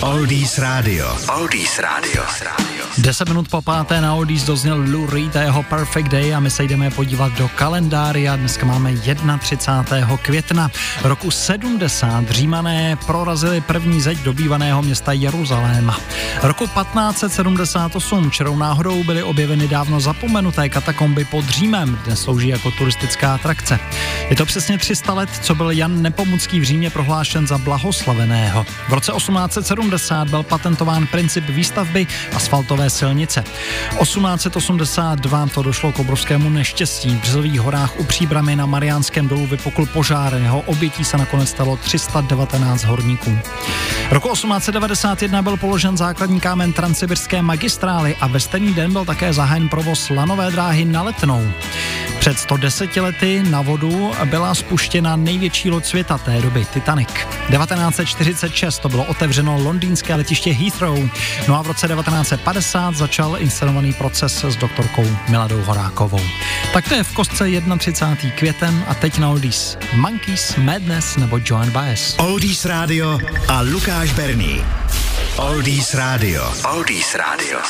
Oldies Radio. Oldies Radio. 10 minut po páté na Oldies dozněl Lou Reed a jeho Perfect Day a my se jdeme podívat do kalendária. Dneska máme 31. května roku 70. Římané prorazili první zeď dobývaného města Jeruzaléma. Roku 1578 čerou náhodou byly objeveny dávno zapomenuté katakomby pod Římem, dnes slouží jako turistická atrakce. Je to přesně 300 let, co byl Jan Nepomucký v Římě prohlášen za blahoslaveného. V roce 1870 byl patentován princip výstavby asfaltové silnice. 1882 to došlo k obrovskému neštěstí. V Březových horách u Příbramy na Mariánském dolu vypukl požár. Jeho obětí se nakonec stalo 319 horníků. Roku 1891 byl položen základní kámen transsibirské magistrály a ve stejný den byl také zahájen provoz lanové dráhy na Letnou. Před 110 lety na vodu byla spuštěna největší loď světa té doby, Titanic. 1946 to bylo otevřeno londýnské letiště Heathrow. No a v roce 1950 začal inscenovaný proces s doktorkou Miladou Horákovou. Tak to je v kostce 31. květen a teď na Oldies Monkeys, Madness nebo Joan Baez. Oldies Radio a Lukáš Berný. Oldies Radio. Oldies Radio.